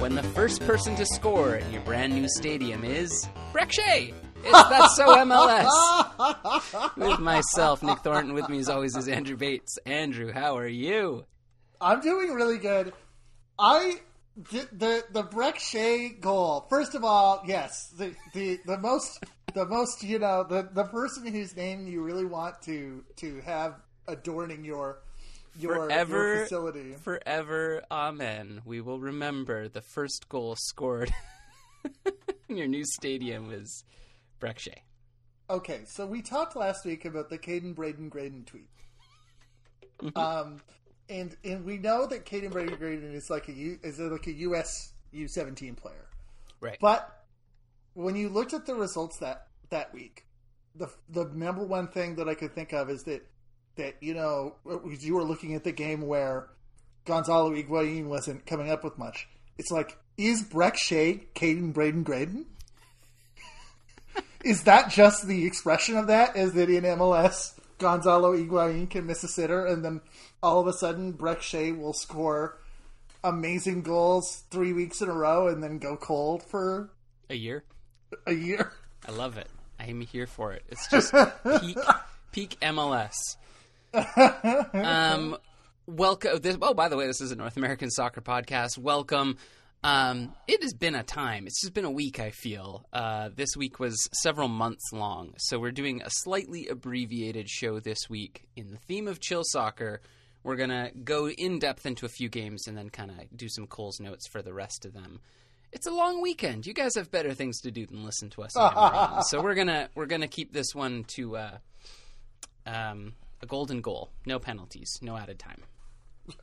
When the first person to score in your brand new stadium is Brek Shea. It's That's So MLS. with myself, Nick Thornton. With me, as always, is Andrew Bates. Andrew, how are you? I'm doing really good. I the the, the Brek Shea goal. First of all, yes, the, the the most the most you know the the person whose name you really want to to have adorning your your, Forever, your facility. forever, amen. We will remember the first goal scored in your new stadium was Shea. Okay, so we talked last week about the Caden Braden Graydon tweet. Um, and and we know that Caden Braden Graydon is like a U, is like a US U seventeen player. Right. But when you looked at the results that that week, the the number one thing that I could think of is that that you know you were looking at the game where Gonzalo Higuain wasn't coming up with much. It's like is Brek Shea Caden Braden Graydon? is that just the expression of that? Is that in MLS Gonzalo Higuain can miss a sitter and then all of a sudden Brek Shea will score amazing goals three weeks in a row and then go cold for a year. a year? I love it. I'm here for it. It's just peak peak MLS. Um, welcome. This, oh, by the way, this is a North American soccer podcast. Welcome. Um, it has been a time. It's just been a week. I feel uh, this week was several months long, so we're doing a slightly abbreviated show this week in the theme of chill soccer. We're gonna go in depth into a few games and then kind of do some Cole's notes for the rest of them. It's a long weekend. You guys have better things to do than listen to us. on the rain. so we're gonna we're gonna keep this one to uh, um, a golden goal. No penalties. No added time.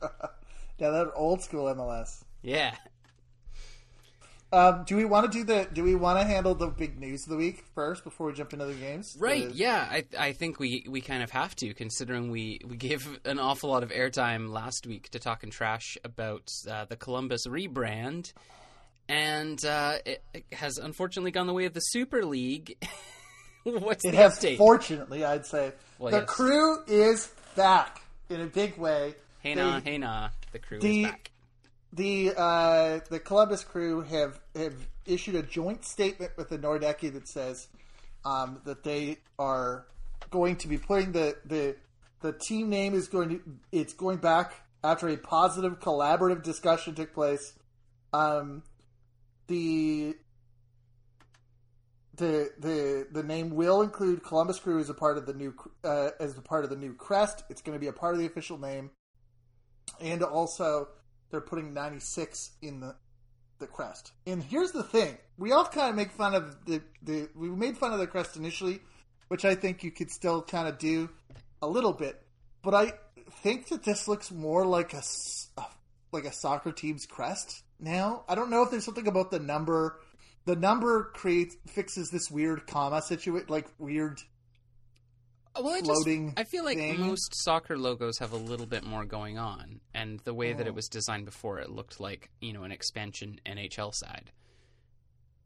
Yeah, that old school MLS. Yeah. Um, do we want to do the? Do we want to handle the big news of the week first before we jump into the games? Right. Yeah. I I think we we kind of have to, considering we we gave an awful lot of airtime last week to talking trash about uh, the Columbus rebrand, and uh, it, it has unfortunately gone the way of the Super League. What's It the has, update? fortunately, I'd say. Well, the yes. crew is back in a big way. hey They- nah, hey nah. The crew the- is back. The uh, the Columbus crew have have issued a joint statement with the Nordecke that says um, that they are going to be putting the the the team name is going to it's going back after a positive collaborative discussion took place. Um, the the the the name will include Columbus Crew as a part of the new uh, as a part of the new crest. It's going to be a part of the official name, and also they're putting 96 in the the crest. And here's the thing: we all kind of make fun of the the we made fun of the crest initially, which I think you could still kind of do a little bit, but I think that this looks more like a like a soccer team's crest now. I don't know if there's something about the number. The number creates fixes this weird comma situation, like weird. Well, I just I feel like thing. most soccer logos have a little bit more going on, and the way that Oh. it was designed before, it looked like you know an expansion NHL side.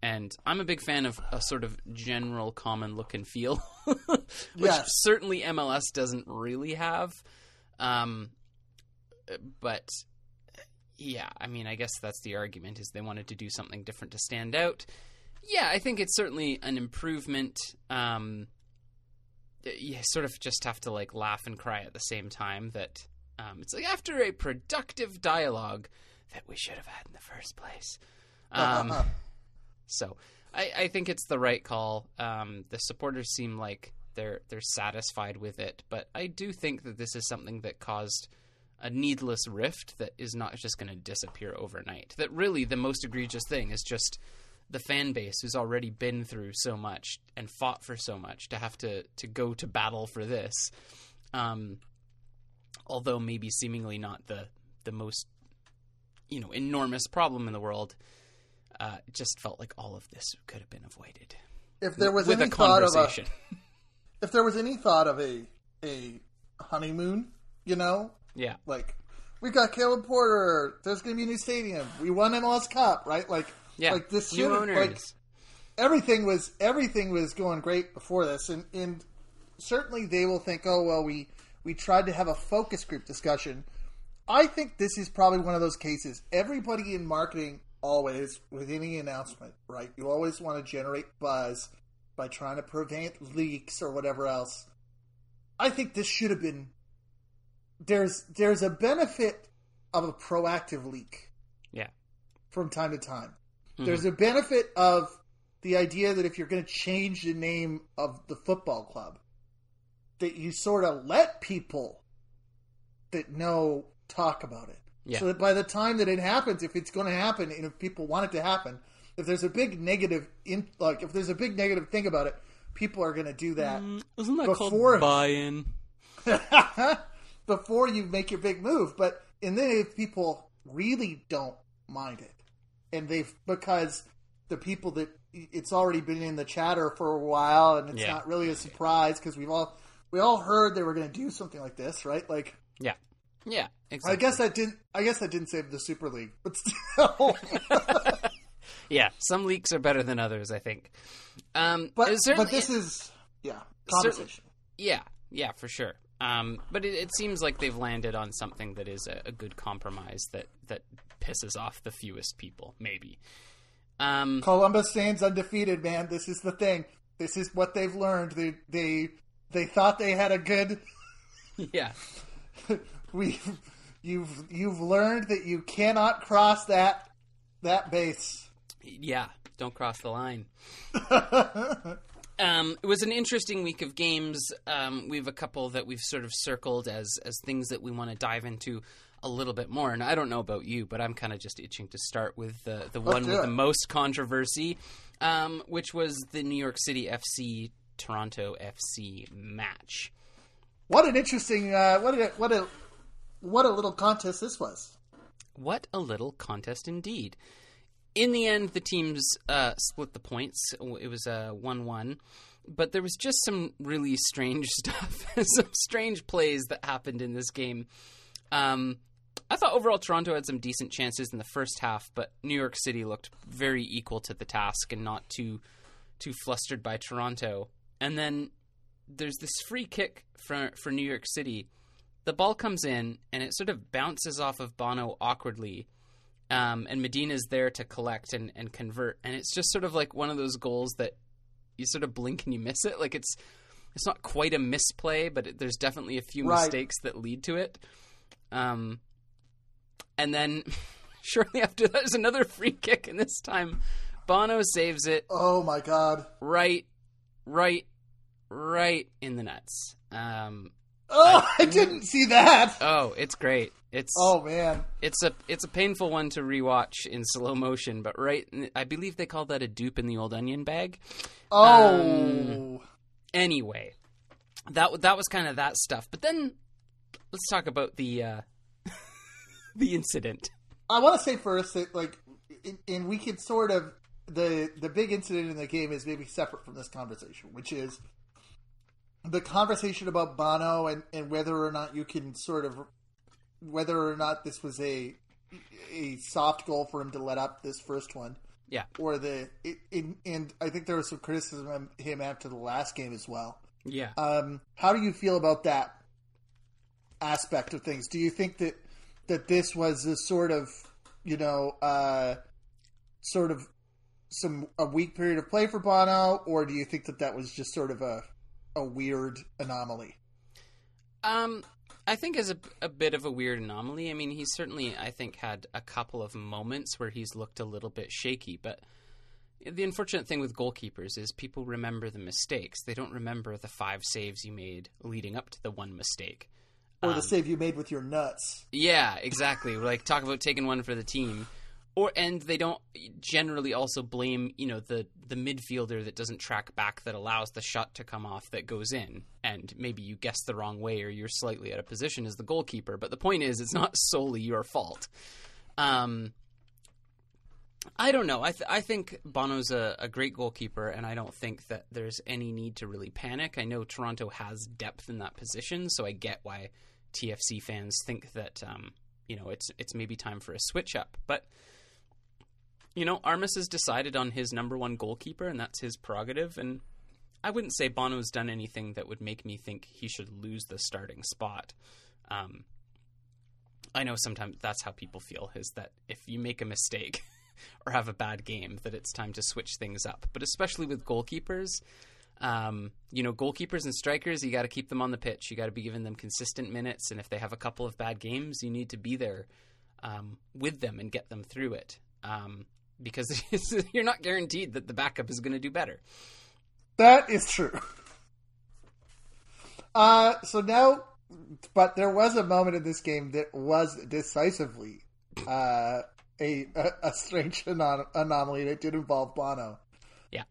And I'm a big fan of a sort of general common look and feel, which Yes. certainly MLS doesn't really have. Um, but yeah, I mean, I guess that's the argument is they wanted to do something different to stand out. Yeah, I think it's certainly an improvement. Um, you sort of just have to like laugh and cry at the same time that um, it's like after a productive dialogue that we should have had in the first place. Um, so I, I think it's the right call. Um, the supporters seem like they're they're satisfied with it, but I do think that this is something that caused a needless rift that is not just going to disappear overnight. That really the most egregious thing is just the fan base who's already been through so much and fought for so much to have to to go to battle for this. Um, although maybe seemingly not the the most you know enormous problem in the world. Uh, it just felt like all of this could have been avoided If there was with any a thought of a, if there was any thought of a a honeymoon, you know, yeah, like we got Caleb Porter. There's going to be a new stadium. We won MLS Cup, right? Like, yeah. like this new owners. like everything was everything was going great before this, and and certainly they will think, oh well, we we tried to have a focus group discussion. I think this is probably one of those cases. Everybody in marketing always, with any announcement, right? You always want to generate buzz by trying to prevent leaks or whatever else. I think this should have been. There's there's a benefit of a proactive leak. Yeah. From time to time, mm-hmm. there's a benefit of the idea that if you're going to change the name of the football club, that you sort of let people that know talk about it. Yeah. So that by the time that it happens, if it's going to happen, and if people want it to happen, if there's a big negative in like if there's a big negative thing about it, people are going to do that. Mm, isn't that before, called buy-in? before you make your big move, but and then if people really don't mind it, and they've because the people that it's already been in the chatter for a while, and it's yeah. not really a surprise because we've all we all heard they were going to do something like this, right? Like, yeah, yeah. Exactly. I guess that didn't. I guess that didn't save the Super League, but still. yeah, some leaks are better than others. I think. Um, but but this is yeah conversation. Yeah, yeah, for sure. Um, but it, it, seems like they've landed on something that is a, a, good compromise that that pisses off the fewest people, maybe. Um, Columbus stands undefeated, man. This is the thing. This is what they've learned. They they they thought they had a good. yeah. we you've you've learned that you cannot cross that that base. Yeah, don't cross the line. um, it was an interesting week of games. Um, we have a couple that we've sort of circled as as things that we want to dive into a little bit more. And I don't know about you, but I'm kind of just itching to start with the the one with the most controversy, um, which was the New York City FC Toronto FC match. What an interesting uh, what a what a what a little contest this was. What a little contest indeed. In the end, the teams uh, split the points. It was a one-one, but there was just some really strange stuff, some strange plays that happened in this game. Um, I thought overall Toronto had some decent chances in the first half, but New York City looked very equal to the task and not too too flustered by Toronto. And then there's this free kick for for New York City the ball comes in and it sort of bounces off of Bono awkwardly. Um, and Medina's there to collect and, and convert. And it's just sort of like one of those goals that you sort of blink and you miss it. Like it's it's not quite a misplay, but it, there's definitely a few right. mistakes that lead to it. Um, and then shortly after that, there's another free kick, and this time Bono saves it. Oh my god! Right, right, right in the nuts. Um, Oh, I, I didn't see that. Oh, it's great. It's oh man, it's a it's a painful one to rewatch in slow motion, but right, I believe they call that a dupe in the old onion bag. Oh, um, anyway, that that was kind of that stuff. But then let's talk about the uh, the incident. I want to say first that like, and we could sort of the the big incident in the game is maybe separate from this conversation, which is the conversation about Bono and, and whether or not you can sort of whether or not this was a a soft goal for him to let up this first one. Yeah. Or the it, it, and I think there was some criticism of him after the last game as well. Yeah. Um, how do you feel about that aspect of things? Do you think that that this was a sort of you know uh, sort of some a weak period of play for Bono, or do you think that that was just sort of a a weird anomaly? Um, I think is a, a bit of a weird anomaly. I mean, he's certainly, I think, had a couple of moments where he's looked a little bit shaky, but the unfortunate thing with goalkeepers is people remember the mistakes. They don't remember the five saves you made leading up to the one mistake. Or the um, save you made with your nuts. Yeah, exactly. like talk about taking one for the team or and they don't generally also blame you know the the midfielder that doesn't track back that allows the shot to come off that goes in and maybe you guess the wrong way or you're slightly out of position as the goalkeeper but the point is it's not solely your fault um, I don't know. I, th- I think Bono's a, a great goalkeeper, and I don't think that there's any need to really panic. I know Toronto has depth in that position, so I get why TFC fans think that um, you know it's it's maybe time for a switch up. But you know, Armas has decided on his number one goalkeeper, and that's his prerogative. And I wouldn't say Bono's done anything that would make me think he should lose the starting spot. Um, I know sometimes that's how people feel is that if you make a mistake or have a bad game, that it's time to switch things up. But especially with goalkeepers, um, you know, goalkeepers and strikers, you got to keep them on the pitch. You got to be giving them consistent minutes, and if they have a couple of bad games, you need to be there um, with them and get them through it. Um, because you're not guaranteed that the backup is going to do better. That is true. Uh, so now, but there was a moment in this game that was decisively uh, a, a, a strange anom- anomaly that did involve Bono. Yeah.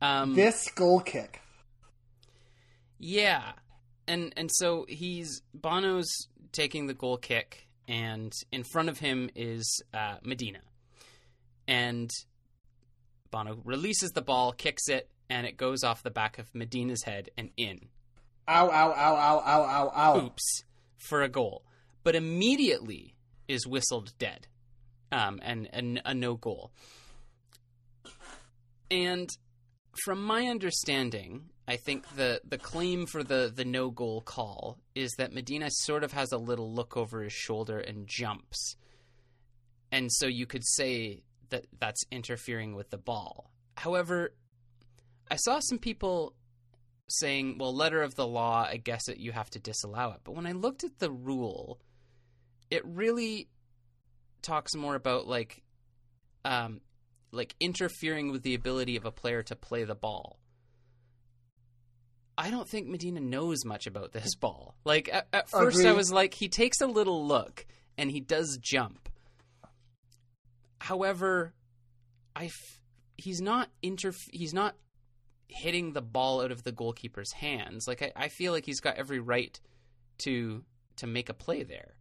Um, this goal kick. Yeah, and and so he's Bono's taking the goal kick, and in front of him is uh, Medina, and Bono releases the ball, kicks it, and it goes off the back of Medina's head and in. Ow! Ow! Ow! Ow! Ow! Ow! Ow! Oops, for a goal, but immediately is whistled dead, um, and, and a no goal. And from my understanding, I think the, the claim for the, the no goal call is that Medina sort of has a little look over his shoulder and jumps. And so you could say that that's interfering with the ball. However, I saw some people saying, well, letter of the law, I guess that you have to disallow it. But when I looked at the rule, it really talks more about like um like interfering with the ability of a player to play the ball. I don't think Medina knows much about this ball. Like at, at first I was like he takes a little look and he does jump. However, I f- he's not inter he's not hitting the ball out of the goalkeeper's hands. Like I, I feel like he's got every right to to make a play there.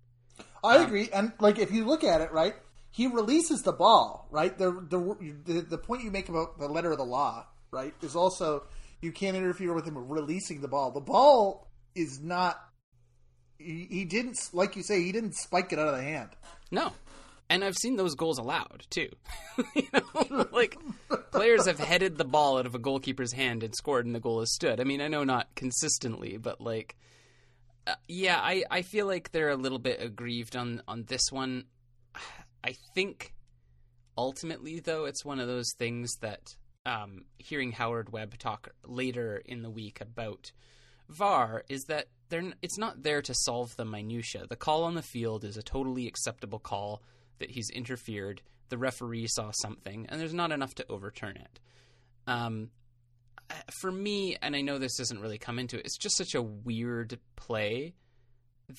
I um, agree, and like if you look at it, right, he releases the ball, right. The, the the the point you make about the letter of the law, right, is also you can't interfere with him releasing the ball. The ball is not. He, he didn't, like you say, he didn't spike it out of the hand. No, and I've seen those goals allowed too. you know, like players have headed the ball out of a goalkeeper's hand and scored, and the goal has stood. I mean, I know not consistently, but like, uh, yeah, I, I feel like they're a little bit aggrieved on on this one. I think ultimately, though, it's one of those things that um, hearing Howard Webb talk later in the week about VAR is that they're it's not there to solve the minutia. The call on the field is a totally acceptable call that he's interfered. The referee saw something, and there's not enough to overturn it. Um, for me, and I know this doesn't really come into it, it's just such a weird play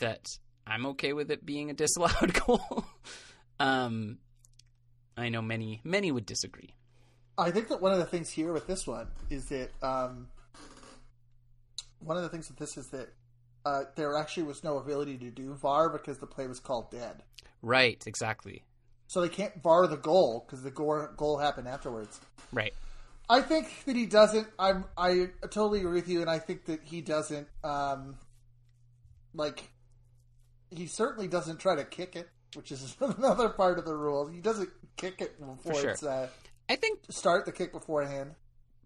that I'm okay with it being a disallowed goal. um, I know many many would disagree. I think that one of the things here with this one is that um, one of the things with this is that uh, there actually was no ability to do VAR because the play was called dead. Right, exactly. So they can't VAR the goal because the goal, goal happened afterwards. Right. I think that he doesn't. I'm. I totally agree with you, and I think that he doesn't. Um, like, he certainly doesn't try to kick it, which is another part of the rule. He doesn't kick it before sure. it's. Uh, I think start the kick beforehand.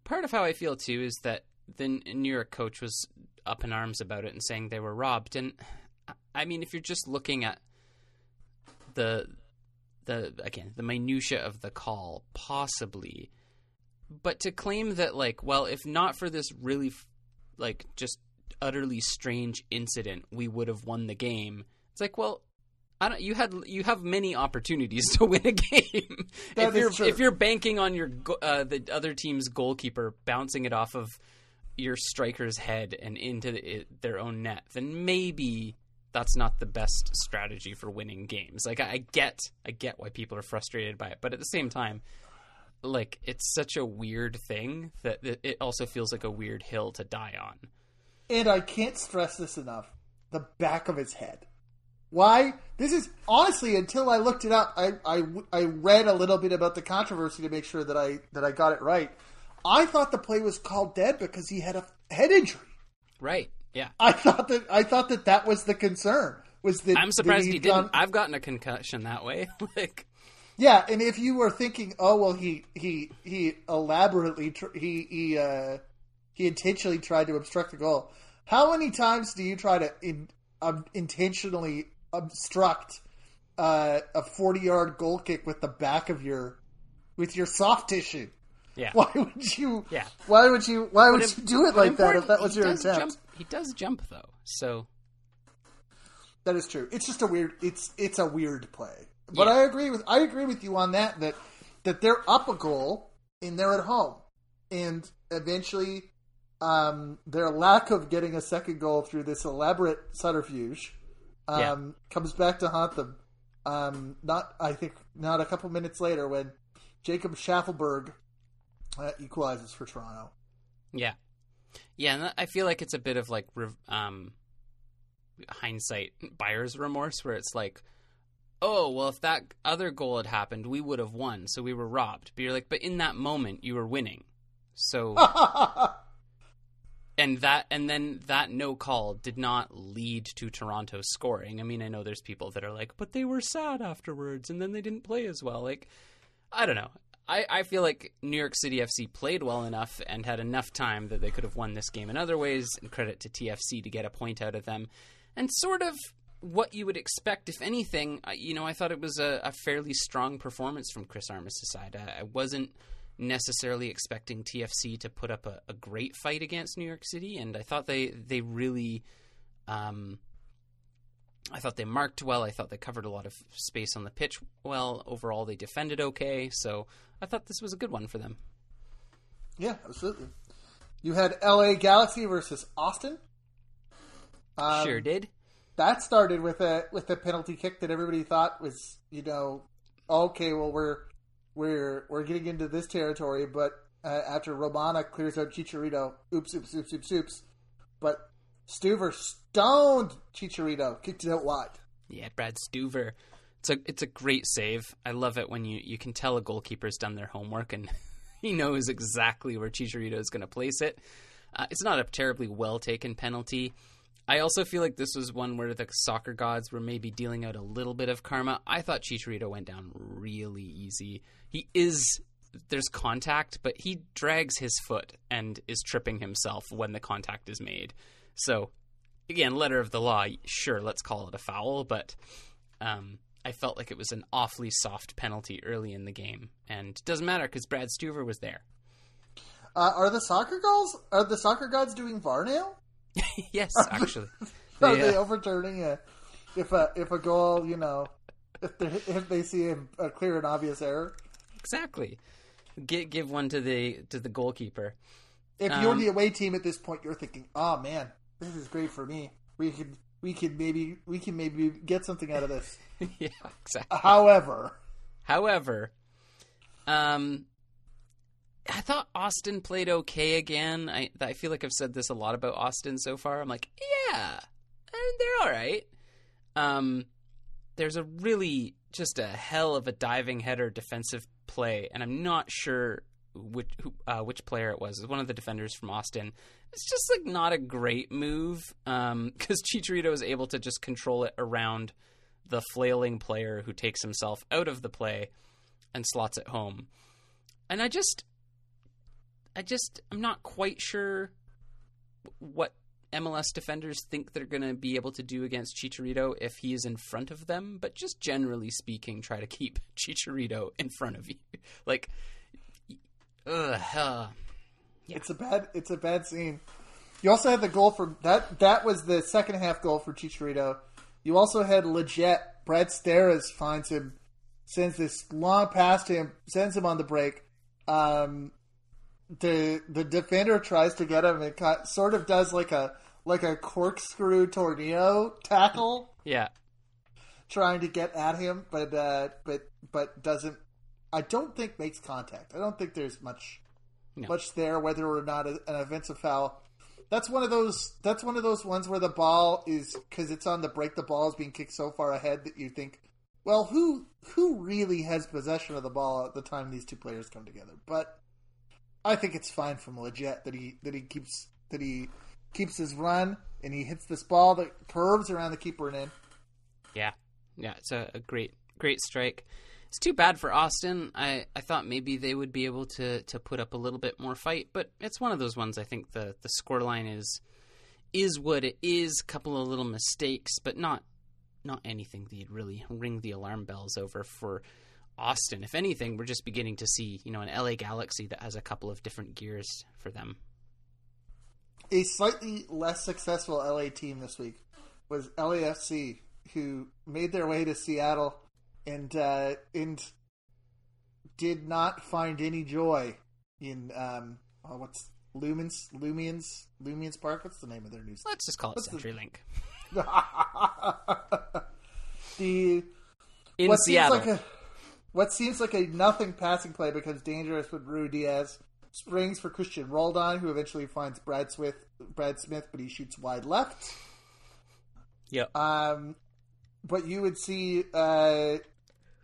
Part of how I feel too is that the New York coach was up in arms about it and saying they were robbed. And I mean, if you're just looking at the the again the minutia of the call, possibly but to claim that like well if not for this really like just utterly strange incident we would have won the game it's like well I don't, you had you have many opportunities to win a game if you're true. if you're banking on your uh, the other team's goalkeeper bouncing it off of your striker's head and into the, their own net then maybe that's not the best strategy for winning games like I, I get I get why people are frustrated by it but at the same time like it's such a weird thing that it also feels like a weird hill to die on. And I can't stress this enough. The back of his head. Why? This is honestly until I looked it up. I, I, I read a little bit about the controversy to make sure that I that I got it right. I thought the play was called dead because he had a head injury. Right. Yeah. I thought that I thought that that was the concern. Was that I'm surprised he didn't. I've gotten a concussion that way. like Yeah, and if you were thinking, oh well, he he he elaborately tr- he he uh, he intentionally tried to obstruct the goal. How many times do you try to in, um, intentionally obstruct uh, a forty-yard goal kick with the back of your with your soft tissue? Yeah. Why would you? Yeah. Why would you? Why would But you do it like that if that was your intent? Jump, he does jump though, so That is true. It's just a weird. It's it's a weird play. But Yeah. I agree with I agree with you on that. That that they're up a goal and they're at home, and eventually, um, their lack of getting a second goal through this elaborate subterfuge, um, Yeah. comes back to haunt them. Um, not I think not a couple minutes later when Jacob Shaffelburg uh, equalizes for Toronto. yeah, yeah. And I feel like it's a bit of like um, hindsight buyer's remorse, where it's like, oh well, if that other goal had happened, we would have won, so we were robbed. But you're like, but in that moment, you were winning, so. and that and then that no call did not lead to Toronto scoring. I mean, I know there's people that are like, but they were sad afterwards and then they didn't play as well. Like I don't know. I, I feel like New York City FC played well enough and had enough time that they could have won this game in other ways, and credit to TFC to get a point out of them. And sort of what you would expect, if anything, you know, I thought it was a, a fairly strong performance from Chris Armas' side. I, I wasn't necessarily expecting TFC to put up a, a great fight against New York City, and I thought they they really, um, I thought they marked well. I thought they covered a lot of space on the pitch well. Overall, they defended okay, so I thought this was a good one for them. Yeah, absolutely. You had L.A. Galaxy versus Austin. Um, sure did. That started with a with a penalty kick that everybody thought was, you know, okay. Well, we're we're we're getting into this territory, but uh, after Romana clears out Chicharito, oops, oops, oops, oops, oops. But Stuver stoned Chicharito, kicked it out wide. Yeah, Brad Stuver. It's a it's a great save. I love it when you, you can tell a goalkeeper's done their homework and he knows exactly where Chicharito is going to place it. Uh, it's not a terribly well taken penalty. I also feel like this was one where the soccer gods were maybe dealing out a little bit of karma. I thought Chicharito went down really easy. He is there's contact, but he drags his foot and is tripping himself when the contact is made. So again, letter of the law, sure, let's call it a foul, but um, I felt like it was an awfully soft penalty early in the game, and it doesn't matter because Brad Stuver was there. Uh, are the soccer goals? Are the soccer gods doing VAR now? yes, actually, Are They, they uh, overturning a if a if a goal, you know, if they if they see a, a clear and obvious error? exactly. Give, give one to the to the goalkeeper. If you're Um, the away team at this point, you're thinking, "Oh man, this is great for me. We could we could maybe we can maybe get something out of this." yeah, exactly. However, However, um, I thought Austin played okay again. I I feel like I've said this a lot about Austin so far. I'm like, yeah, eh, they're all right. Um, there's a really just a hell of a diving header defensive play, and I'm not sure which who, uh, which player it was. It was one of the defenders from Austin. It's just like not a great move because Chicharito is able to just control it around the flailing player who takes himself out of the play and slots it home. And I just, I just, I'm not quite sure what MLS defenders think they're going to be able to do against Chicharito if he is in front of them. But just generally speaking, try to keep Chicharito in front of you. like, ugh, uh, Yeah. it's a bad it's a bad scene. You also had the goal for that. That was the second half goal for Chicharito. You also had Lletget Brad Steres finds him, sends this long pass to him, sends him on the break. Um, the the defender tries to get him and kind- sort of does like a like a corkscrew tornado tackle, yeah, trying to get at him, but uh, but but doesn't. I don't think makes contact. I don't think there's much No. much there, whether or not an offensive foul. That's one of those. That's one of those ones where the ball is because it's on the break. The ball is being kicked so far ahead that you think, well, who who really has possession of the ball at the time these two players come together? But I think it's fine from Lletget that he that he keeps that he keeps his run and he hits this ball that curves around the keeper and in. Yeah, yeah, it's a, a great, great strike. It's too bad for Austin. I, I thought maybe they would be able to, to put up a little bit more fight, but it's one of those ones. I think the the scoreline is is what it is. A couple of little mistakes, but not not anything that really ring the alarm bells over for Austin. If anything, we're just beginning to see you know an LA Galaxy that has a couple of different gears for them. A slightly less successful LA team this week was LAFC, who made their way to Seattle and uh, and did not find any joy in um, oh, what's Lumens Lumians Lumians Park. What's the name of their new? Let's just call it CenturyLink. The, the in what Seattle. Seems like a, what seems like a nothing passing play becomes dangerous with Ruidiaz. Springs for Christian Roldan, who eventually finds Brad Smith, Brad Smith, but he shoots wide left. Yep. Um, but you would see uh,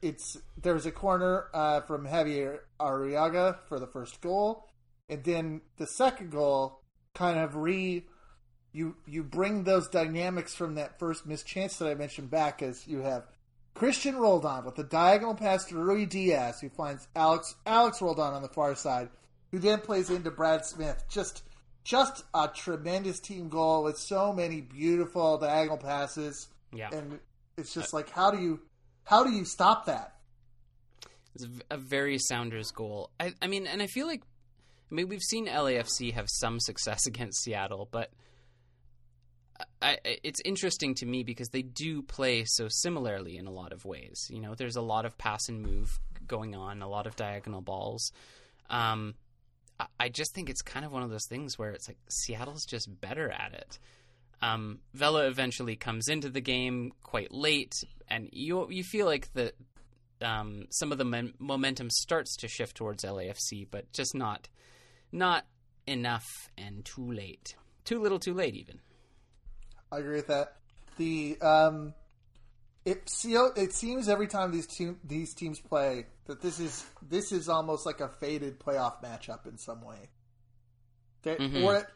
it's there's a corner uh, from Xavier Arreaga for the first goal, and then the second goal kind of re you you bring those dynamics from that first mischance that I mentioned back as you have Christian Roldan with the diagonal pass to Ruidiaz, who finds Alex Alex Roldan on the far side, who then plays into Brad Smith. Just just a tremendous team goal with so many beautiful diagonal passes. Yeah. And it's just like how do you how do you stop that? It's a very Sounders goal. I, I mean, and I feel like I mean we've seen LAFC have some success against Seattle, but I, it's interesting to me because they do play so similarly in a lot of ways. You know, there's a lot of pass and move going on, a lot of diagonal balls. Um, I, I just think it's kind of one of those things where it's like Seattle's just better at it. Um, Vela eventually comes into the game quite late, and you you feel like the um, some of the men- momentum starts to shift towards LAFC, but just not not enough and too late. Too little, too late, even. I agree with that. The um, it it seems every time these two these teams play that this is this is almost like a faded playoff matchup in some way. That, Mhm. Or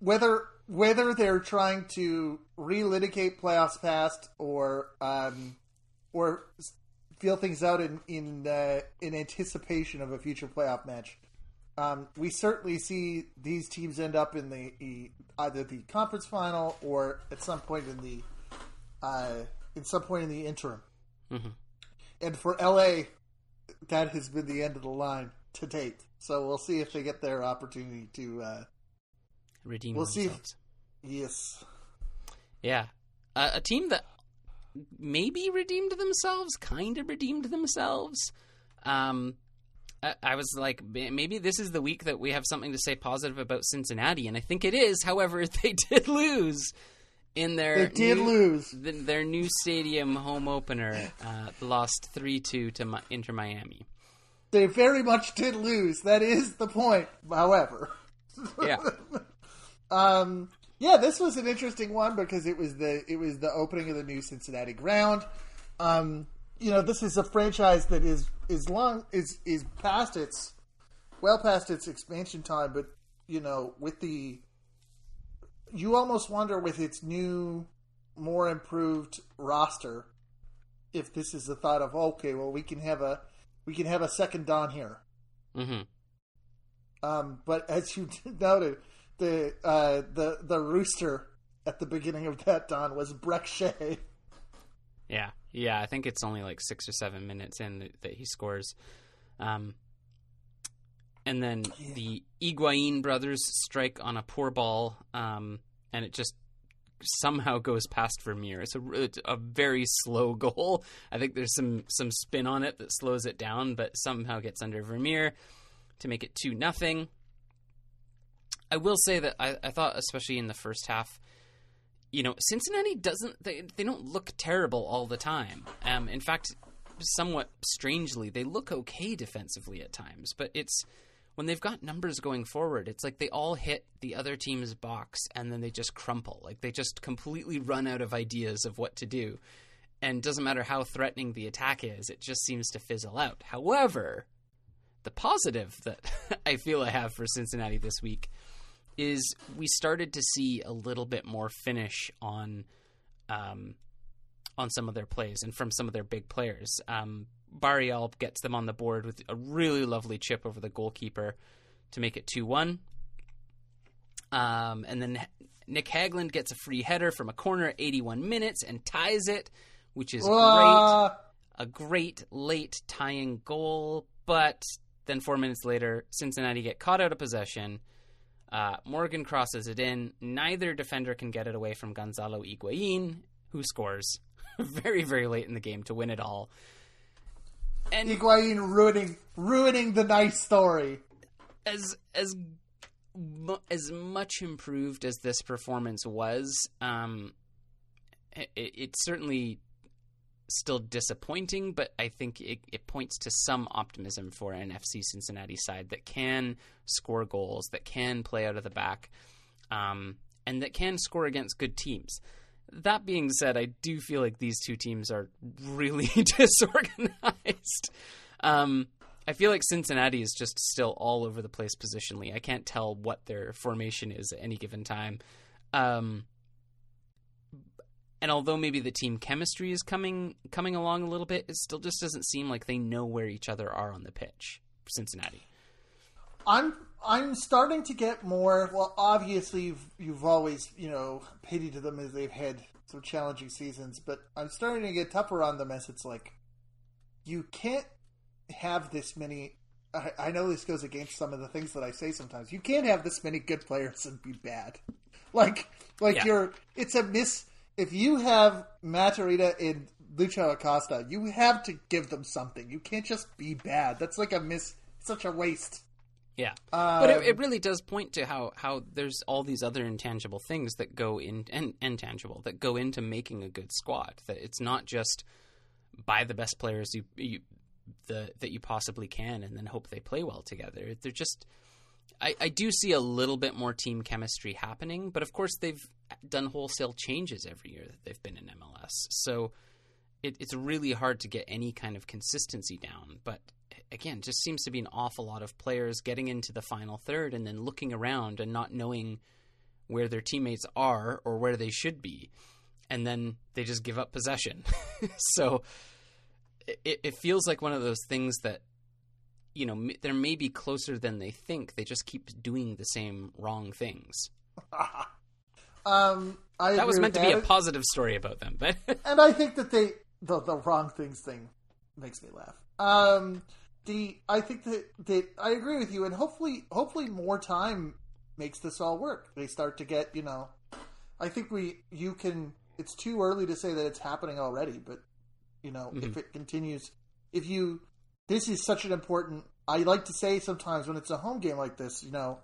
whether whether they're trying to relitigate playoffs past or um, or feel things out in in uh, in anticipation of a future playoff match. Um, we certainly see these teams end up in the, the either the conference final or at some point in the uh, in some point in the interim. Mhm. And for LA, that has been the end of the line to date. So we'll see if they get their opportunity to. Uh, Redeem We'll see. themselves. yes, Yeah, uh, a team that maybe redeemed themselves, kind of redeemed themselves. Um, I, I was like, maybe this is the week that we have something to say positive about Cincinnati, and I think it is. However, they did lose in their they did new- lose. the, their new stadium home opener. Uh, lost three two to Mi- Inter Miami. They very much did lose. That is the point. However, Yeah, Um, yeah, this was an interesting one because it was the it was the opening of the new Cincinnati ground. Um, you know, this is a franchise that is is long is is past its well past its expansion time, but you know, with the you almost wonder with its new, more improved roster, if this is the thought of okay, well, we can have a we can have a second dawn here. hmm Um, but as you noted, the uh, the the rooster at the beginning of that dawn was Brek Shea. Yeah, yeah. I think it's only like six or seven minutes in that, that he scores. Um, and then the Higuain brothers strike on a poor ball, um, and it just somehow goes past Vermeer. It's a, it's a very slow goal. I think there's some some spin on it that slows it down, but somehow gets under Vermeer to make it two nothing. I will say that I, I thought, especially in the first half, you know, Cincinnati doesn't they they don't look terrible all the time. Um, in fact, somewhat strangely, they look okay defensively at times. But it's when they've got numbers going forward, it's like they all hit the other team's box and then they just crumple. Like they just completely run out of ideas of what to do. And doesn't matter how threatening the attack is, it just seems to fizzle out. However, the positive that I feel I have for Cincinnati this week is we started to see a little bit more finish on um, on some of their plays and from some of their big players. Um, Barreal gets them on the board with a really lovely chip over the goalkeeper to make it 2 1. Um, and then Nick Hagglund gets a free header from a corner at 81 minutes and ties it, which is Uh, great. A great late tying goal, but then four minutes later, Cincinnati get caught out of possession. Uh, Morgan crosses it in. Neither defender can get it away from Gonzalo Higuain, who scores very, very late in the game to win it all. And Higuain ruining ruining the nice story. as as as much improved as this performance was, um, it, it's certainly still disappointing. But I think it, it points to some optimism for an FC Cincinnati side that can score goals, that can play out of the back, um, and that can score against good teams. That being said, I do feel like these two teams are really disorganized. Um, I feel like Cincinnati is just still all over the place positionally. I can't tell what their formation is at any given time. Um, and although maybe the team chemistry is coming coming along a little bit, it still just doesn't seem like they know where each other are on the pitch. Cincinnati. I'm I'm starting to get more. Well, obviously you've you've always you know pitied them as they've had some challenging seasons, but I'm starting to get tougher on them as it's like you can't have this many. I, I know this goes against some of the things that I say sometimes. You can't have this many good players and be bad. Like like Yeah. you're it's a miss. If you have Matarrita and Lucho Acosta, you have to give them something. You can't just be bad. That's like a miss. Such a waste. Yeah, Um, but it, it really does point to how how there's all these other intangible things that go in and intangible that go into making a good squad. That it's not just buy the best players you, you the that you possibly can and then hope they play well together. They're just I, I do see a little bit more team chemistry happening, but of course they've done wholesale changes every year that they've been in MLS. So it, it's really hard to get any kind of consistency down. But again, just seems to be an awful lot of players getting into the final third and then looking around and not knowing where their teammates are or where they should be, and then they just give up possession. so it, it feels like one of those things that you know they're maybe closer than they think. They just keep doing the same wrong things. Um, I That was meant to with be a positive story about them, but and I think that they the the wrong things thing makes me laugh. Um, the I think that that I agree with you, and hopefully hopefully more time makes this all work. They start to get you know, I think we you can. It's too early to say that it's happening already, but you know if it continues, if you this is such an important. I like to say sometimes when it's a home game like this, you know,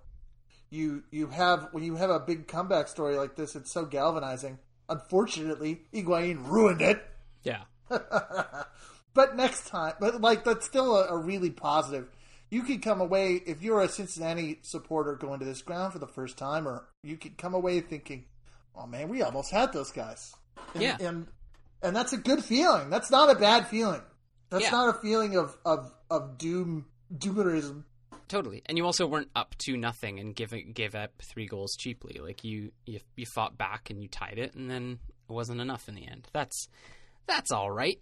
you you have when you have a big comeback story like this, it's so galvanizing. Unfortunately, Higuain ruined it. yeah, But next time, but like that's still a, a really positive. You could come away if you're a Cincinnati supporter going to this ground for the first time, or you could come away thinking, "Oh man, we almost had those guys." And, Yeah. and and that's a good feeling. That's not a bad feeling. That's Yeah. not a feeling of of of doom doomerism. totally. And you also weren't up to nothing and give it, gave up three goals cheaply. Like you, you, you fought back and you tied it, and then it wasn't enough in the end. That's that's all right.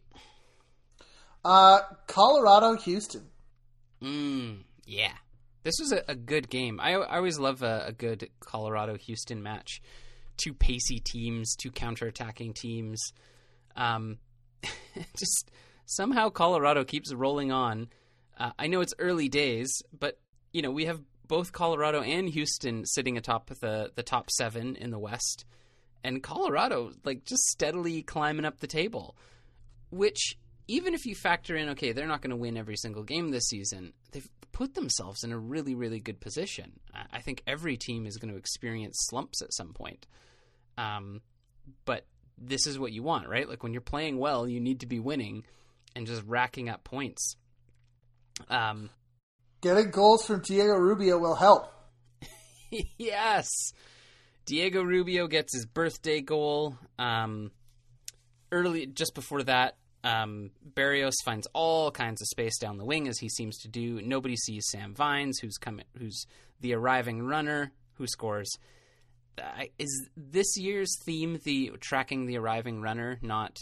Uh, Colorado, Houston. Mm, yeah. This was a, a good game. I, I always love a, a good Colorado Houston match. Two pacey teams, two counterattacking teams. Um, just somehow Colorado keeps rolling on. Uh, I know it's early days, but you know we have both Colorado and Houston sitting atop the the top seven in the West, and Colorado like just steadily climbing up the table. Which even if you factor in, okay, they're not going to win every single game this season, they've put themselves in a really, really good position. I think every team is going to experience slumps at some point. Um, but this is what you want, right? Like when you're playing well, you need to be winning and just racking up points. Um, Getting goals from Diego Rubio will help. yes. Diego Rubio gets his birthday goal. Um, early, just before that, um, Barrios finds all kinds of space down the wing as he seems to do. Nobody sees Sam Vines, who's coming, who's the arriving runner who scores. I- Is this year's theme the tracking the arriving runner, not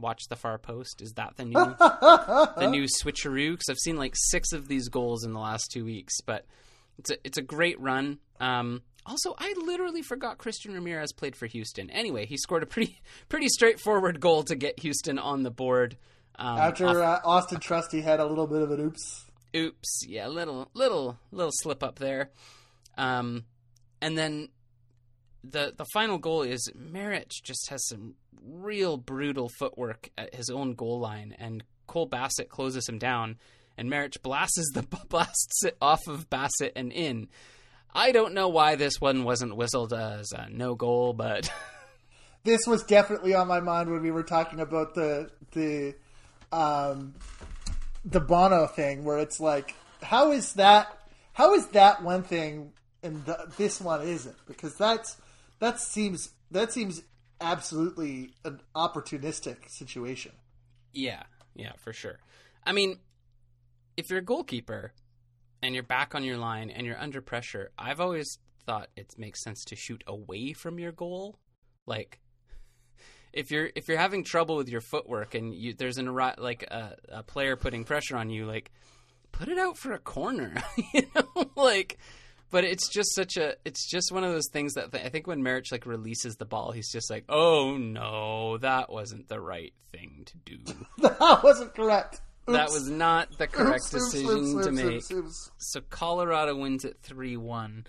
watch the far post? Is that the new the new switcheroo? Because I've seen like six of these goals in the last two weeks, but it's a it's a great run. Um, also, I literally forgot Christian Ramirez played for Houston. Anyway, he scored a pretty pretty straightforward goal to get Houston on the board. Um, After uh, Austin Trusty had a little bit of an oops. oops, yeah, little little little slip up there. Um, and then the the final goal is Merritt just has some real brutal footwork at his own goal line, and Cole Bassett closes him down, and Merritt blasts the blasts it off of Bassett and in. I don't know why this one wasn't whistled as a no goal, but This was definitely on my mind when we were talking about the the um, the Bono thing, where it's like, how is that? How is that one thing and the, this one isn't? Because that's that seems that seems absolutely an opportunistic situation. Yeah, yeah, for sure. I mean, if you're a goalkeeper and you're back on your line and you're under pressure, I've always thought it makes sense to shoot away from your goal. Like if you're if you're having trouble with your footwork and you there's an like a, a player putting pressure on you, like put it out for a corner, you know, like. But it's just such a. It's just one of those things that I think when Merritt like releases the ball, he's just like, "Oh no, that wasn't the right thing to do." that wasn't correct. That was not the correct Oops, oops, decision oops, to oops, make. oops, oops. So Colorado wins at three one,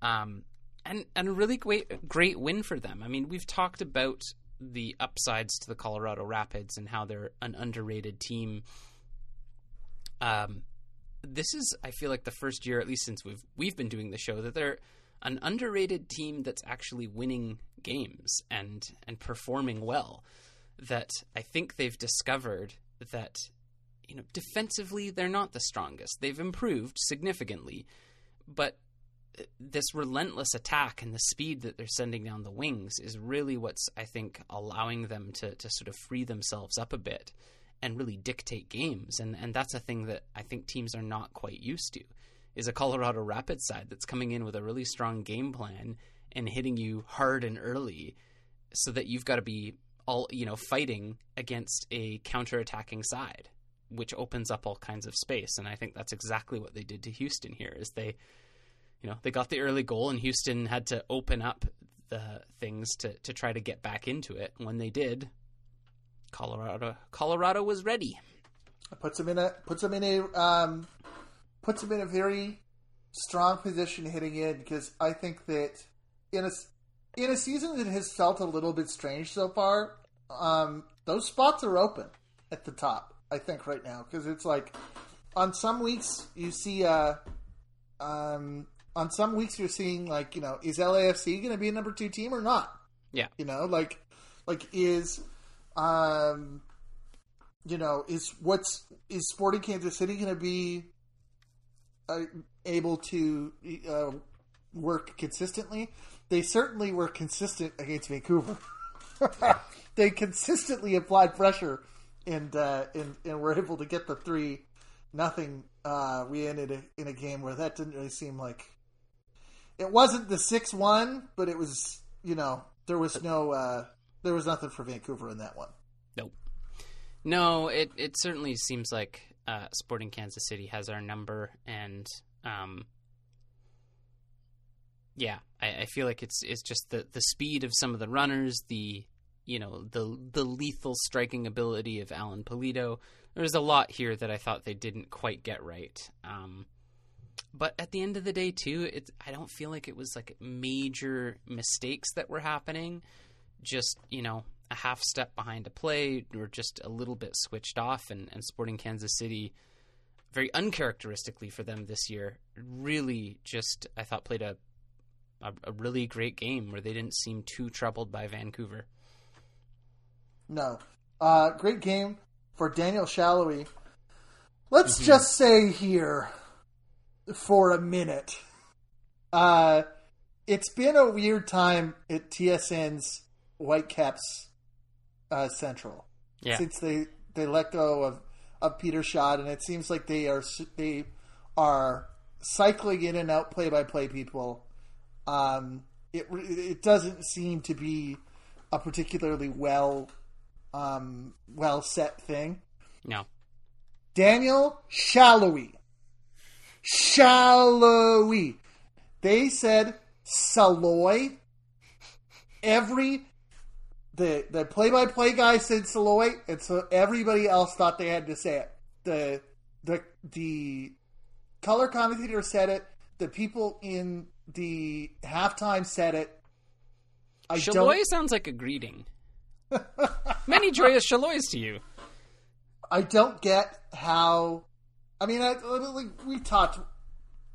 um, and and a really great great win for them. I mean, we've talked about the upsides to the Colorado Rapids and how they're an underrated team. Um, this is I feel like the first year, at least since we've we've been doing the show, that they're an underrated team that's actually winning games and and performing well. That I think they've discovered that you know defensively they're not the strongest. They've improved significantly, but this relentless attack and the speed that they're sending down the wings is really what's I think allowing them to to sort of free themselves up a bit and really dictate games. And and that's a thing that I think teams are not quite used to is a Colorado Rapids side that's coming in with a really strong game plan and hitting you hard and early so that you've got to be all you know fighting against a counter-attacking side which opens up all kinds of space. And I think that's exactly what they did to Houston here is they you know they got the early goal and Houston had to open up the things to to try to get back into it. When they did Colorado Colorado was ready puts him in a puts him in a um, puts him in a very strong position hitting in because I think that in a in a season that has felt a little bit strange so far, um, those spots are open at the top. I think right now because it's like on some weeks you see uh, um, on some weeks you're seeing like you know is LAFC going to be a number two team or not? yeah You know, like like is um you know, is what's is Sporting Kansas City going to be uh, able to uh, work consistently? They certainly were consistent against Vancouver. they consistently applied pressure and uh, and and were able to get the three nothing. Uh, we ended in a game where that didn't really seem like it wasn't the six one, but it was you know there was no uh, there was nothing for Vancouver in that one. Nope. No, it it certainly seems like uh, Sporting Kansas City has our number, and um, yeah, I, I feel like it's it's just the the speed of some of the runners, the you know the the lethal striking ability of Alan Pulido. There's a lot here that I thought they didn't quite get right. Um, but at the end of the day, too, it's I don't feel like it was like major mistakes that were happening. Just you know a half step behind a play or just a little bit switched off and, and Sporting Kansas City very uncharacteristically for them this year really just I thought played a, a a really great game where they didn't seem too troubled by Vancouver. No. Uh, great game for Daniel Salloi. Let's just say here for a minute. Uh, it's been a weird time at TSN's Whitecaps uh, Central Yeah. since they, they let go of, of Peter Schaad, and it seems like they are they are cycling in and out play by play people. Um, it it doesn't seem to be a particularly well um, well set thing. No. Daniel Salloi. Shallowy. They said Saloy. Every the the play by play guy said Saloy, and so everybody else thought they had to say it. The the the color commentator said it. The people in the halftime said it. I Shaloy don't. sounds like a greeting. Many joyous shaloys to you. I don't get how. I mean, I, like we talked,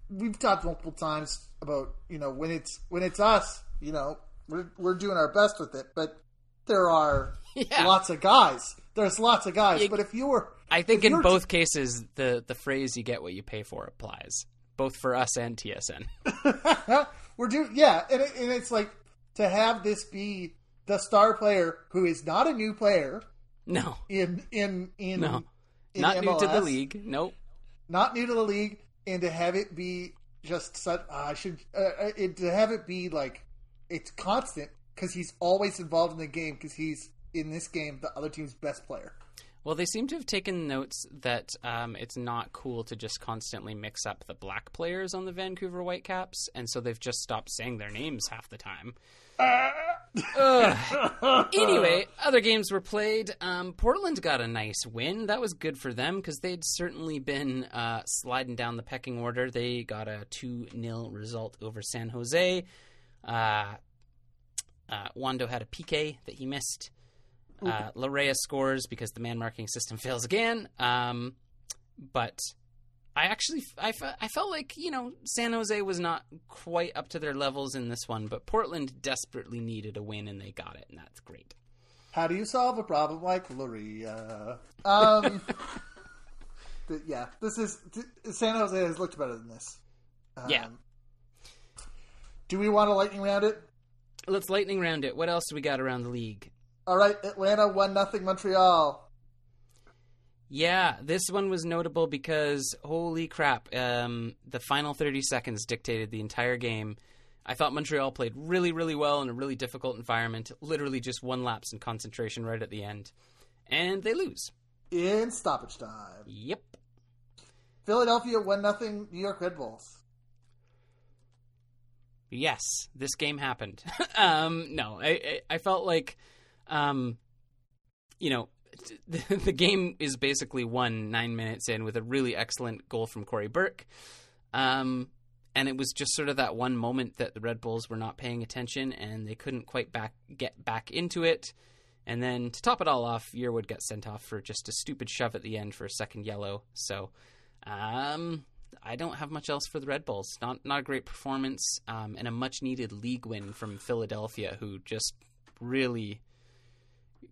we've talked multiple times about you know when it's when it's us, you know, we're we're doing our best with it, but there are Yeah. lots of guys. There's lots of guys, You- but if you were, I think in both cases, the, the phrase you get what you pay for applies, both for us and TSN. we're doing yeah, and, it, and it's like to have this be the star player who is not a new player No, in in in no. in Not new to the league. Nope. not new to the league, and to have it be just such, uh, I should, uh, uh, it, to have it be like it's constant because he's always involved in the game because he's in this game the other team's best player. Well, they seem to have taken notes that um, it's not cool to just constantly mix up the black players on the Vancouver Whitecaps, and so they've just stopped saying their names half the time. Ugh. anyway, other games were played. Um, Portland got a nice win. That was good for them because they'd certainly been uh, sliding down the pecking order. They got a 2 0 result over San Jose. Uh, uh, Wondo had a PK that he missed. Uh, Loría scores because the man marking system fails again. Um, but I actually I, fe- I felt like you know San Jose was not quite up to their levels in this one, but Portland desperately needed a win and they got it, and that's great. How do you solve a problem like Loría? Um, th- yeah, this is th- San Jose has looked better than this. Um, Yeah. Do we want to lightning round it? Let's lightning round it. What else do we got around the league? All right, Atlanta one nothing Montreal. Yeah, this one was notable because holy crap, um, the final 30 seconds dictated the entire game. I thought Montreal played really, really well in a really difficult environment. Literally just one lapse in concentration right at the end. And they lose. in stoppage time. Yep. Philadelphia one nothing New York Red Bulls. Yes, this game happened. um, no, I, I, felt like, um, you know, the, the game is basically won nine minutes in with a really excellent goal from Cory Burke. Um, and it was just sort of that one moment that the Red Bulls were not paying attention and they couldn't quite back get back into it. And then to top it all off, Yearwood got sent off for just a stupid shove at the end for a second yellow. So, um, I don't have much else for the Red Bulls. Not not a great performance, um, and a much needed league win from Philadelphia, who just really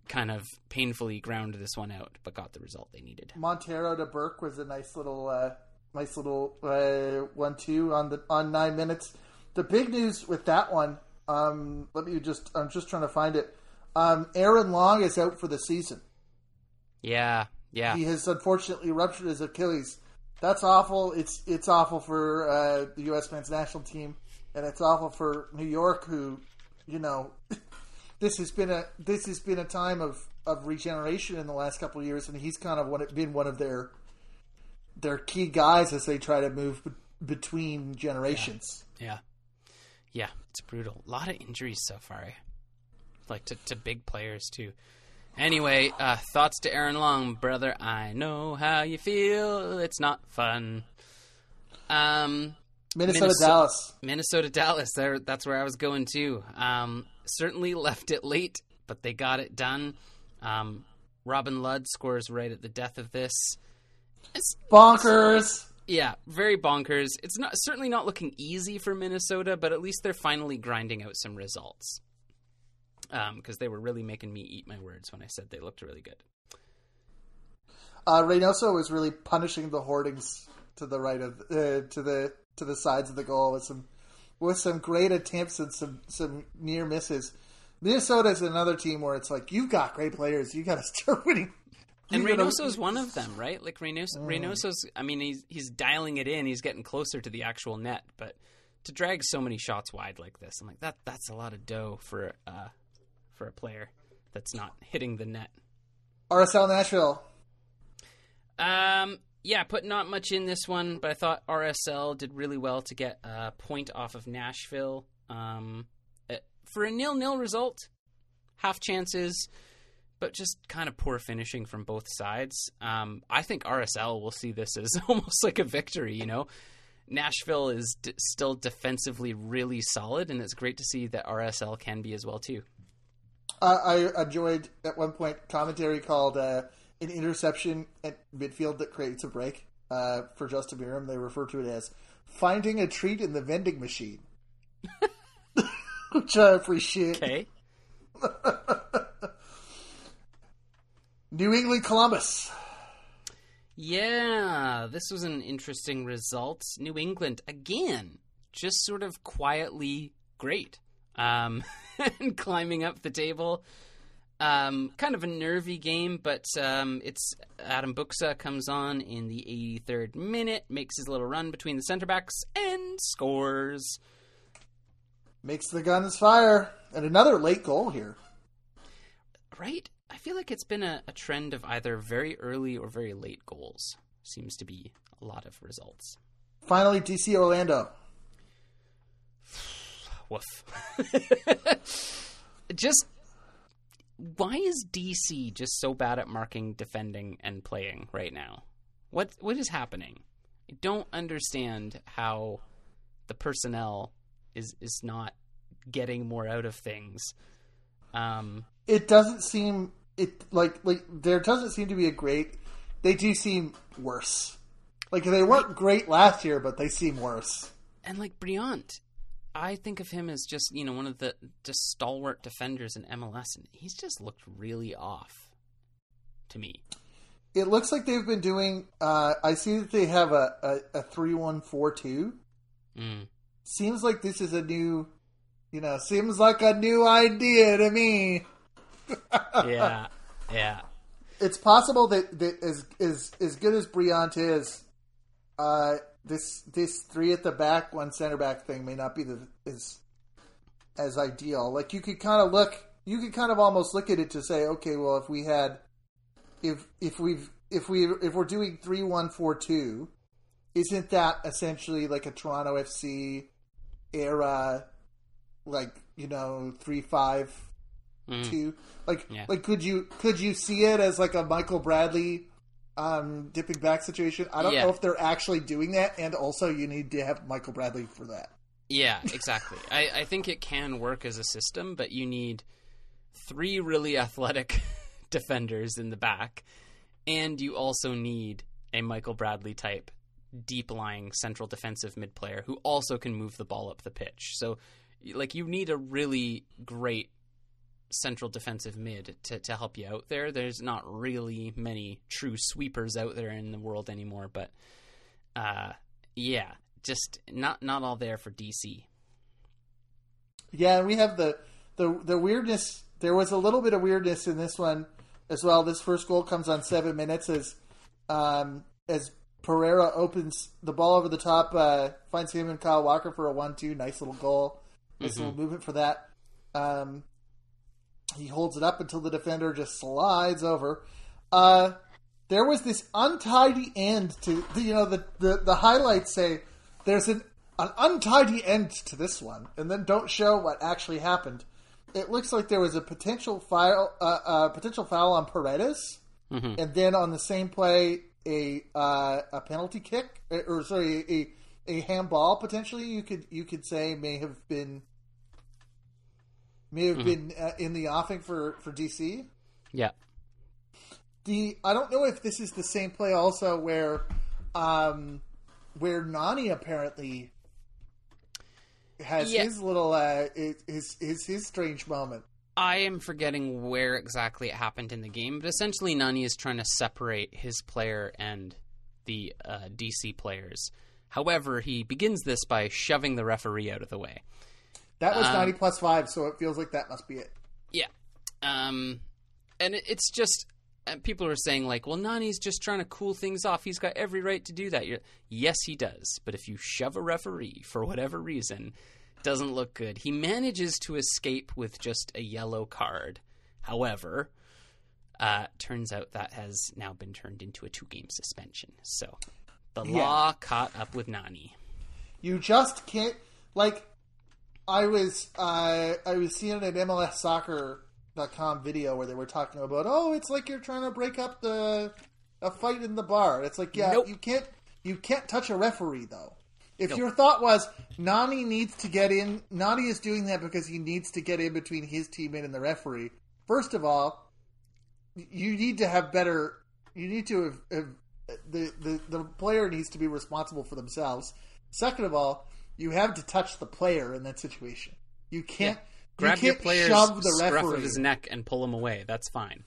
kind of painfully ground this one out, but got the result they needed. Monteiro to Burke was a nice little, uh, nice little uh, one-two on the on nine minutes. The big news with that one, um, let me just, I'm just trying to find it. Um, Aaron Long is out for the season. Yeah, yeah, He has unfortunately ruptured his Achilles. That's awful. It's it's awful for uh, the U.S. men's national team, and it's awful for New York, who, you know, this has been a this has been a time of, of regeneration in the last couple of years, and he's kind of one, been one of their their key guys as they try to move be- between generations. yeah, yeah. It's brutal. A lot of injuries so far, like to, to big players too. Anyway, uh, thoughts to Aaron Long, brother. I know how you feel. It's not fun. Um, Minnesota, Minnesota- Dallas. Minnesota Dallas. There, that's where I was going too. Um, certainly left it late, but they got it done. Um, Robin Lod scores right at the death of this. It's Bonkers. yeah, very bonkers. It's not certainly not looking easy for Minnesota, but at least they're finally grinding out some results. Because they were really making me eat my words when I said they looked really good. Uh, Reynoso was really punishing the hoardings to the right of uh, to the to the sides of the goal with some with some great attempts and some some near misses. Minnesota is another team where it's like you've got great players, you got to start winning. And gotta- Reynoso's one of them, right? Like Reynoso, Reynoso's. I mean, he's he's dialing it in. He's getting closer to the actual net, but to drag so many shots wide like this, I'm like that. That's a lot of dough for uh for a player that's not hitting the net. RSL Nashville. Um, yeah, put not much in this one, but I thought RSL did really well to get a point off of Nashville. Um, uh, for a nil-nil result, half chances, but just kind of poor finishing from both sides. Um, I think RSL will see this as almost like a victory. You know, Nashville is d- still defensively really solid, and it's great to see that RSL can be as well too. Uh, I enjoyed at one point commentary called uh, an interception at midfield that creates a break uh, for Justin Meram. They refer to it as finding a treat in the vending machine, which I appreciate. Okay. New England Columbus. Yeah, this was an interesting result. New England again, just sort of quietly great, um, and climbing up the table. Um, kind of a nervy game, but um, it's Adam Buksa comes on in the 83rd minute, makes his little run between the center backs, and scores. Makes the guns fire, and another late goal here. Right? I feel like it's been a, a trend of either very early or very late goals. Seems to be a lot of results. Finally, DC Orlando. Woof. just why is DC just so bad at marking, defending, and playing right now? What what is happening? I don't understand how the personnel is is not getting more out of things. Um, It doesn't seem it like like there doesn't seem to be a great. They do seem worse. Like they weren't great last year, but they seem worse. and like Brillant, I think of him as just you know one of the just stalwart defenders in MLS, and he's just looked really off to me. It looks like they've been doing. Uh, I see that they have a a, a three one four two. Mm. Seems like this is a new. You know, seems like a new idea to me. Yeah, yeah. It's possible that, that as as as good as Brillant is, uh, this this three at the back, one center back thing may not be the as as ideal. Like you could kind of look, you could kind of almost look at it to say, okay, well, if we had, if if we've if we if we're doing three one four two, isn't that essentially like a Toronto FC era, like you know three five Mm. two? Like Yeah. like could you could you see it as like a Michael Bradley? Um, dipping back situation. I don't Yeah. know if they're actually doing that, and also you need to have Michael Bradley for that. Yeah, exactly. I, I think it can work as a system, but you need three really athletic defenders in the back, and you also need a Michael Bradley type deep lying central defensive mid player who also can move the ball up the pitch. So, like, you need a really great central defensive mid to, to help you out there. There's not really many true sweepers out there in the world anymore, but uh, yeah, just not not all there for DC. Yeah, and we have the the the weirdness. There was a little bit of weirdness in this one as well. This first goal comes on seven minutes as um, as Pereyra opens the ball over the top, uh, finds him and Kyle Walker for a one-two. Nice little goal. Nice little movement for that. Um, he holds it up until the defender just slides over. Uh, there was this untidy end to you know the, the, the highlights say there's an an untidy end to this one, and then don't show what actually happened. It looks like there was a potential foul, uh, uh, potential foul on Paredes, Mhm. and then on the same play, a uh, a penalty kick, or, or sorry, a a handball potentially. You could you could say may have been may have been uh, in the offing for for DC. Yeah. The I don't know if this is the same play also where um where Nani apparently has Yeah. his little uh his his his strange moment. I am forgetting where exactly it happened in the game, but essentially Nani is trying to separate his player and the uh, DC players. However, he begins this by shoving the referee out of the way. That was Um, 90 plus 5, so it feels like that must be it. Yeah. Um, and it, it's just and people are saying like, well, Nani's just trying to cool things off. He's got every right to do that. You're, yes, he does. But if you shove a referee for whatever reason, doesn't look good. He manages to escape with just a yellow card. However, Uh, turns out that has now been turned into a two game suspension. So the Yeah. law caught up with Nani. You just can't like. I was uh, I was seeing an MLSsoccer.com video where they were talking about, oh, it's like you're trying to break up the a fight in the bar. It's like, yeah, Nope. you can't you can't touch a referee though. If Nope. your thought was Nani needs to get in, Nani is doing that because he needs to get in between his teammate and the referee. First of all, you need to have better. You need to have, have the, the the player needs to be responsible for themselves. Second of all, you have to touch the player in that situation. You can't Grab you your can't player's shove the scruff referee. of his neck and pull him away. That's fine.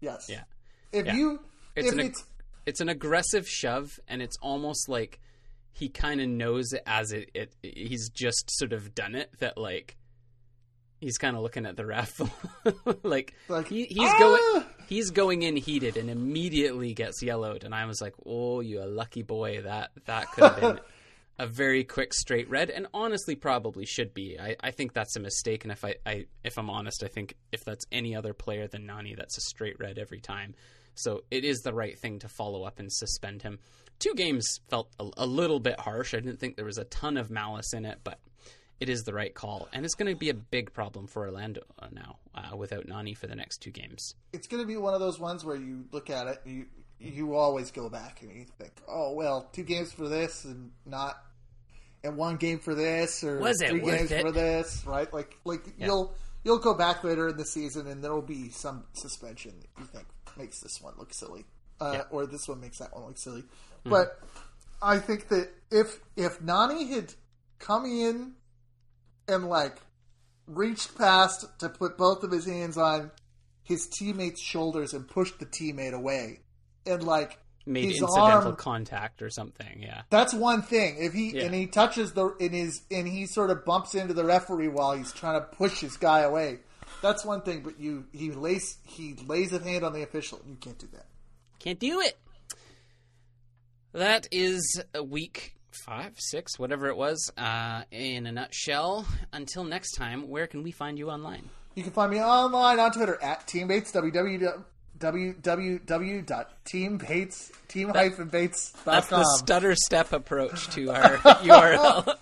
yes. Yeah. If Yeah. you It's if an it's It's an aggressive shove, and it's almost like he kind of knows it as it, it. He's just sort of done it. That like he's kind of looking at the ref, like, Like, he, he's "Ah!" going he's going in heated and immediately gets yellowed. And I was like, oh, you a lucky boy. That that could have been. A very quick straight red, and honestly, probably should be. I, I think that's a mistake, and if I, I if I'm honest, I think if that's any other player than Nani, that's a straight red every time. So it is the right thing to follow up and suspend him. Two games felt a, a little bit harsh. I didn't think there was a ton of malice in it, but it is the right call, and it's going to be a big problem for Orlando uh, now uh, without Nani for the next two games. it's going to be one of those ones where you look at it you you always go back and you think, oh well, two games for this and not and one game for this or Was it three worth games it? for this, right? Like like Yeah. you'll you'll go back later in the season and there will be some suspension that you think makes this one look silly, uh, Yeah. Or this one makes that one look silly. But I think that if if Nani had come in and like reached past to put both of his hands on his teammate's shoulders and pushed the teammate away. And like Made his incidental arm contact or something. Yeah, that's one thing. If he Yeah. and he touches the in his and he sort of bumps into the referee while he's trying to push his guy away. That's one thing, but you he lays he lays a hand on the official. You can't do that. can't do it. That is a week five, six, whatever it was, uh, in a nutshell. Until next time, where can we find you online? You can find me online on Twitter at teammates www.teambates That's the stutter step approach to our URL.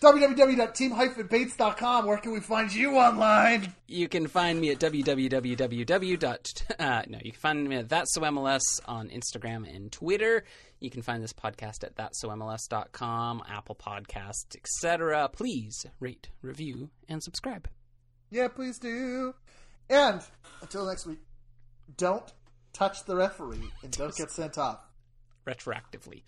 www.team-bates.com where can we find you online You can find me at www. Uh, no, you can find me at That's So MLS on Instagram and Twitter. You can find this podcast at that'somls.com, Apple Podcasts, etc. Please rate, review, and subscribe. yeah please do and until next week don't touch the referee and don't get sent off Retroactively.